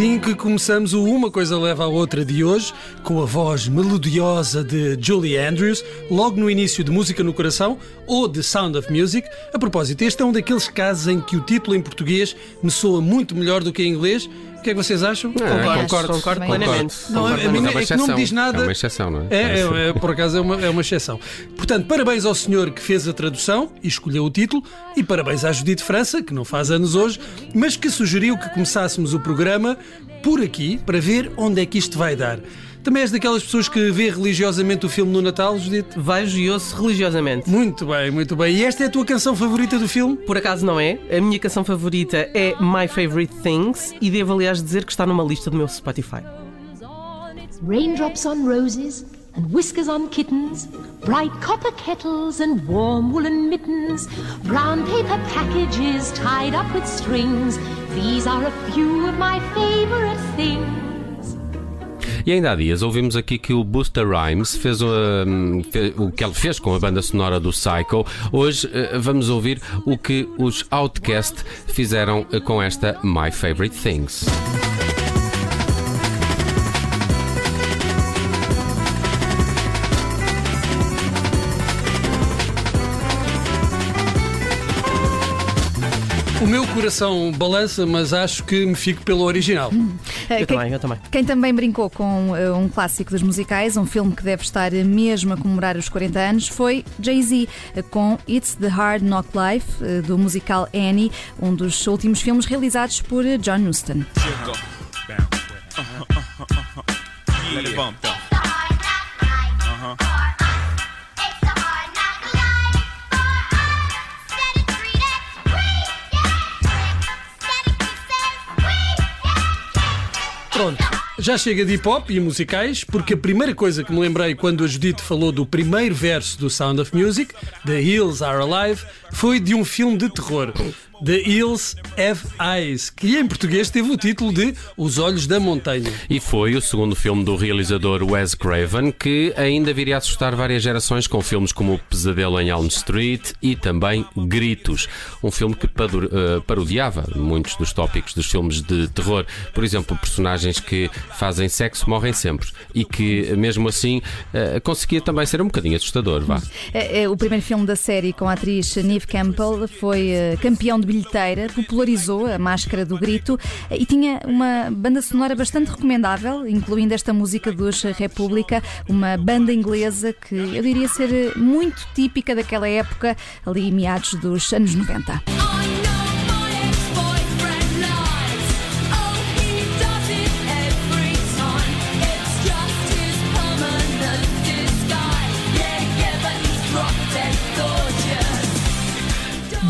assim que começamos o Uma Coisa Leva à Outra de hoje, com a voz melodiosa de Julie Andrews, logo no início de Música no Coração ou de Sound of Music. A propósito, este é um daqueles casos em que o título em português me soa muito melhor do que em inglês. O que é que vocês acham? Ah, Concordo, concordo Também. plenamente. Não, Concordo a mim plenamente. é que não me diz nada. É uma exceção, não é? É, é, é, por acaso é uma, é uma exceção. Portanto, parabéns ao senhor que fez a tradução e escolheu o título, e parabéns à Judite França, que não faz anos hoje, mas que sugeriu que começássemos o programa por aqui para ver onde é que isto vai dar. Também és daquelas pessoas que vê religiosamente o filme no Natal, Judite? Vejo e ouço religiosamente. Muito bem, muito bem. E esta é a tua canção favorita do filme? Por acaso não é. A minha canção favorita é My Favorite Things e devo, aliás, dizer que está numa lista do meu Spotify. Raindrops on roses and whiskers on kittens, bright copper kettles and warm woolen mittens, brown paper packages tied up with strings. These are a few of my favorite things. E ainda há dias ouvimos aqui que o Busta Rhymes fez, um, fe- o que ele fez com a banda sonora do Psycho. Hoje eh, vamos ouvir o que os Outcast fizeram eh, com esta My Favorite Things. O meu coração balança, mas acho que me fico pelo original. Eu quem, também, eu também. quem também brincou com eh, um clássico dos musicais, um filme que deve estar eh, mesmo a comemorar os 40 anos, foi Jay-Z, eh, com It's the Hard Knock Life, eh, do musical Annie, um dos últimos filmes realizados por eh, John Huston. Let it Pronto, já chega de hip hop e musicais, porque a primeira coisa que me lembrei quando a Judite falou do primeiro verso do Sound of Music, The Hills Are Alive, foi de um filme de terror. The Hills Have Eyes, que em português teve o título de Os Olhos da Montanha. E foi o segundo filme do realizador Wes Craven, que ainda viria a assustar várias gerações com filmes como Pesadelo em Elm Street e também Gritos, um filme que eh, parodiava muitos dos tópicos dos filmes de terror. Por exemplo, personagens que fazem sexo morrem sempre e que, mesmo assim, eh, conseguia também ser um bocadinho assustador, vá. Eh, eh, O primeiro filme da série com a atriz Neve Campbell foi eh, campeão de bilheteira, popularizou a máscara do grito e tinha uma banda sonora bastante recomendável, incluindo esta música dos República, uma banda inglesa que eu diria ser muito típica daquela época, ali meados dos anos 90.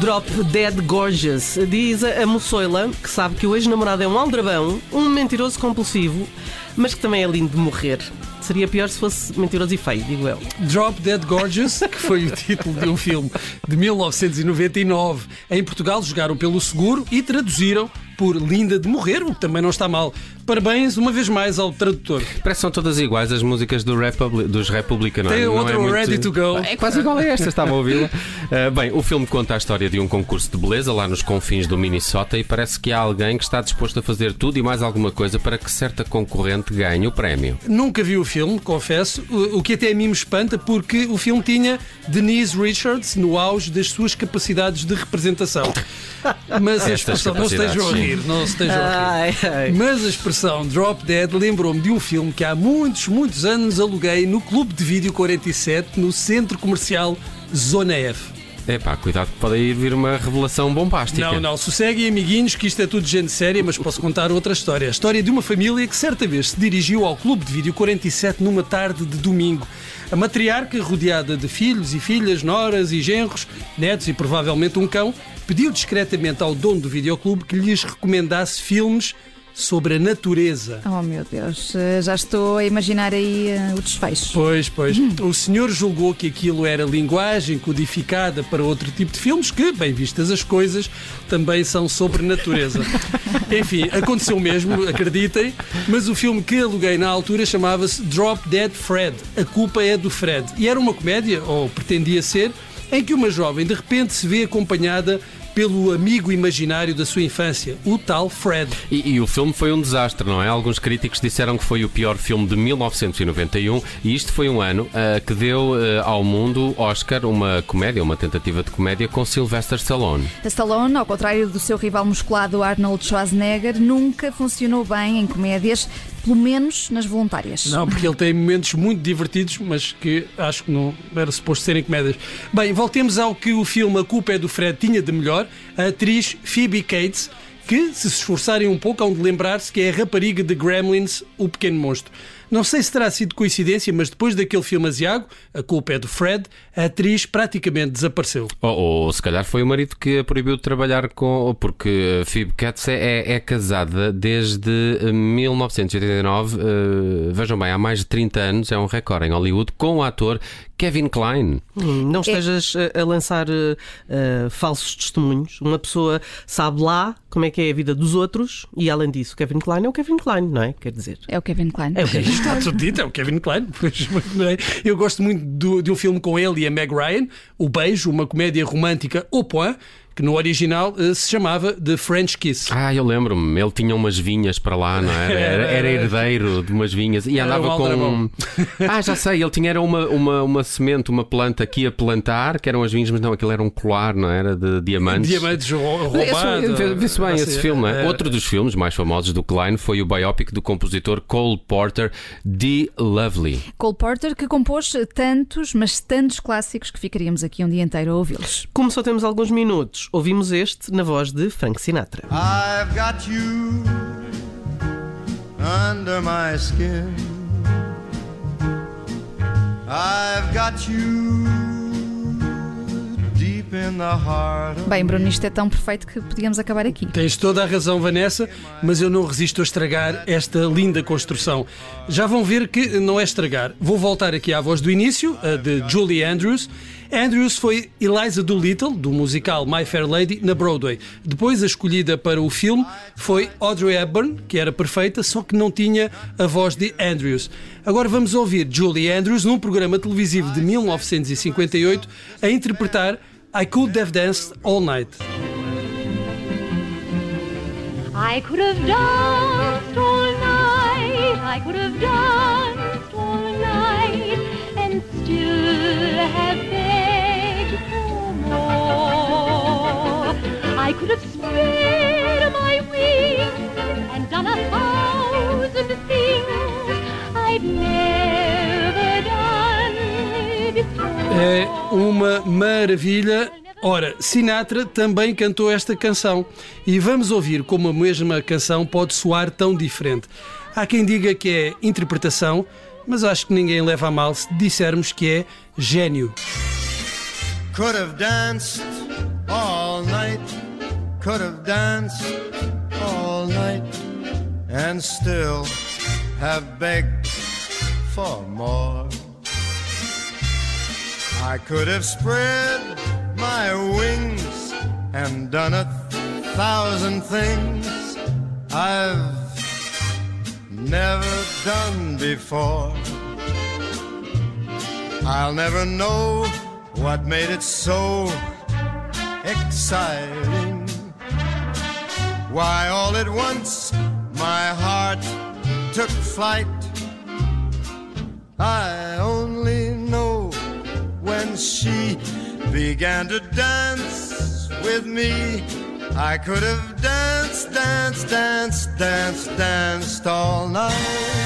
Drop Dead Gorgeous. Diz a moçoila que sabe que o ex-namorado é um aldrabão, um mentiroso compulsivo, mas que também é lindo de morrer. Seria pior se fosse mentiroso e feio, digo eu. Drop Dead Gorgeous, que foi o título de um filme de 1999. Em Portugal jogaram pelo seguro e traduziram por Linda de Morrer, o que também não está mal. Parabéns uma vez mais ao tradutor. Parece que são todas iguais as músicas do Republi- dos Republican. não é? Tem Não é outra muito- Ready to Go. É quase igual a esta, estava a ouvi-la. Uh, bem, o filme conta a história de um concurso de beleza lá nos confins do Minnesota e parece que há alguém que está disposto a fazer tudo e mais alguma coisa para que certa concorrente ganhe o prémio. Nunca vi o filme, confesso, o que até a mim me espanta, porque o filme tinha Denise Richards no auge das suas capacidades de representação. Mas a expressão, não estejam a rir, não estejam a rir. Mas a expressão Drop Dead lembrou-me de um filme que há muitos, muitos anos aluguei no Clube de Vídeo 47, no centro comercial Zona F. Epá, cuidado que pode aí vir uma revelação bombástica. Não, não, sosseguem, amiguinhos, que isto é tudo gente séria, mas posso contar outra história. A história de uma família que certa vez se dirigiu ao Clube de Vídeo 47 numa tarde de domingo. A matriarca, rodeada de filhos e filhas, noras e genros, netos e provavelmente um cão, pediu discretamente ao dono do videoclube que lhes recomendasse filmes sobre a natureza. Oh meu Deus, eh, já estou a imaginar aí eh, o desfecho. Pois, pois. O senhor julgou que aquilo era linguagem codificada para outro tipo de filmes que, bem vistas as coisas, também são sobre natureza. Enfim, aconteceu mesmo, acreditem, mas o filme que aluguei na altura chamava-se Drop Dead Fred. A culpa é do Fred. E era uma comédia, ou pretendia ser, em que uma jovem de repente se vê acompanhada pelo amigo imaginário da sua infância, o tal Fred. E, e o filme foi um desastre, não é? Alguns críticos disseram que foi o pior filme de 1991 e isto foi um ano uh, que deu uh, ao mundo Oscar uma comédia, uma tentativa de comédia com Sylvester Stallone. Stallone, ao contrário do seu rival musculado Arnold Schwarzenegger, nunca funcionou bem em comédias, pelo menos nas voluntárias. Não, porque ele tem momentos muito divertidos, mas que acho que não era suposto serem comédias. Bem, voltemos ao que o filme A Culpa é do Fred tinha de melhor, a atriz Phoebe Cates, que, se se esforçarem um pouco, hão de lembrar-se que é a rapariga de Gremlins, o pequeno monstro. Não sei se terá sido coincidência, mas depois daquele filme asiago, A Culpa é do Fred, a atriz praticamente desapareceu. Ou, ou se calhar foi o marido que a proibiu de trabalhar com. Porque Phoebe Katz é, é casada desde 1989, uh, vejam bem, há mais de 30 anos, é um recorde em Hollywood, com o ator Kevin Klein. Hum, não estejas a, a lançar uh, uh, falsos testemunhos. Uma pessoa sabe lá como é que é a vida dos outros e, além disso, Kevin Klein é o Kevin Klein, não é? Quer dizer. É o Kevin Klein. É o Kevin Está tudo dito, é o Kevin Klein. Eu gosto muito do, de um filme com ele e a Meg Ryan, O Beijo, uma comédia romântica au point, que no original uh, se chamava The French Kiss. Ah, eu lembro-me, ele tinha umas vinhas para lá, não era? Era, era herdeiro de umas vinhas e andava com. Ah, já sei, ele tinha era uma, uma, uma semente, uma planta aqui a plantar, que eram as vinhas, mas não, aquilo era um colar, não era? De diamantes. Diamantes roubados. Vê-se bem esse filme, é? Outro dos filmes mais famosos do Klein foi o biopic do compositor Cole Porter, The Lovely. Cole Porter, que compôs tantos, mas tantos clássicos que ficaríamos aqui um dia inteiro a ouvi-los. Como só temos alguns minutos, ouvimos este na voz de Frank Sinatra. I've got you under my skin. I've got you deep in the heart of Bem, Bruno, isto é tão perfeito que podíamos acabar aqui. Tens toda a razão, Vanessa, mas eu não resisto a estragar esta linda construção. Já vão ver que não é estragar. Vou voltar aqui à voz do início, a de Julie Andrews. Andrews foi Eliza Doolittle, do musical My Fair Lady, na Broadway. Depois, a escolhida para o filme foi Audrey Hepburn, que era perfeita, só que não tinha a voz de Andrews. Agora vamos ouvir Julie Andrews num programa televisivo de 1958 a interpretar I Could Have Danced All Night. I could have danced all night, I could have danced all night, and still have I could have spread my wings and done a thousand things I'd never done before. É uma maravilha. Ora, Sinatra também cantou esta canção e vamos ouvir como a mesma canção pode soar tão diferente. Há quem diga que é interpretação, mas acho que ninguém leva a mal se dissermos que é gênio. Could have danced all night, could have danced all night, and still have begged for more. I could have spread my wings and done a thousand things I've never done before. I'll never know what made it so exciting. Why, all at once, my heart took flight. I only know when she began to dance with me. I could have danced, danced, danced, danced, danced all night.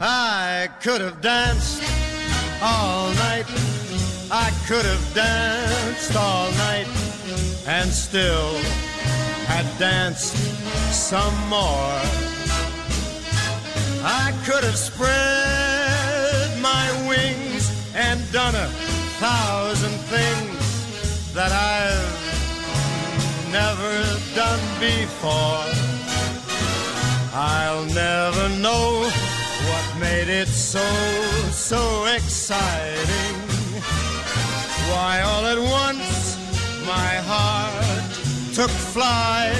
I could have danced all night. I could have danced all night and still had danced some more. I could have spread my wings and done a thousand things that I've never done before. I'll never know made it so, so exciting. Why, all at once my heart took flight.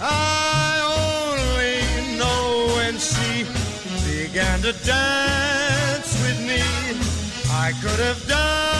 I only know when she began to dance with me, I could have done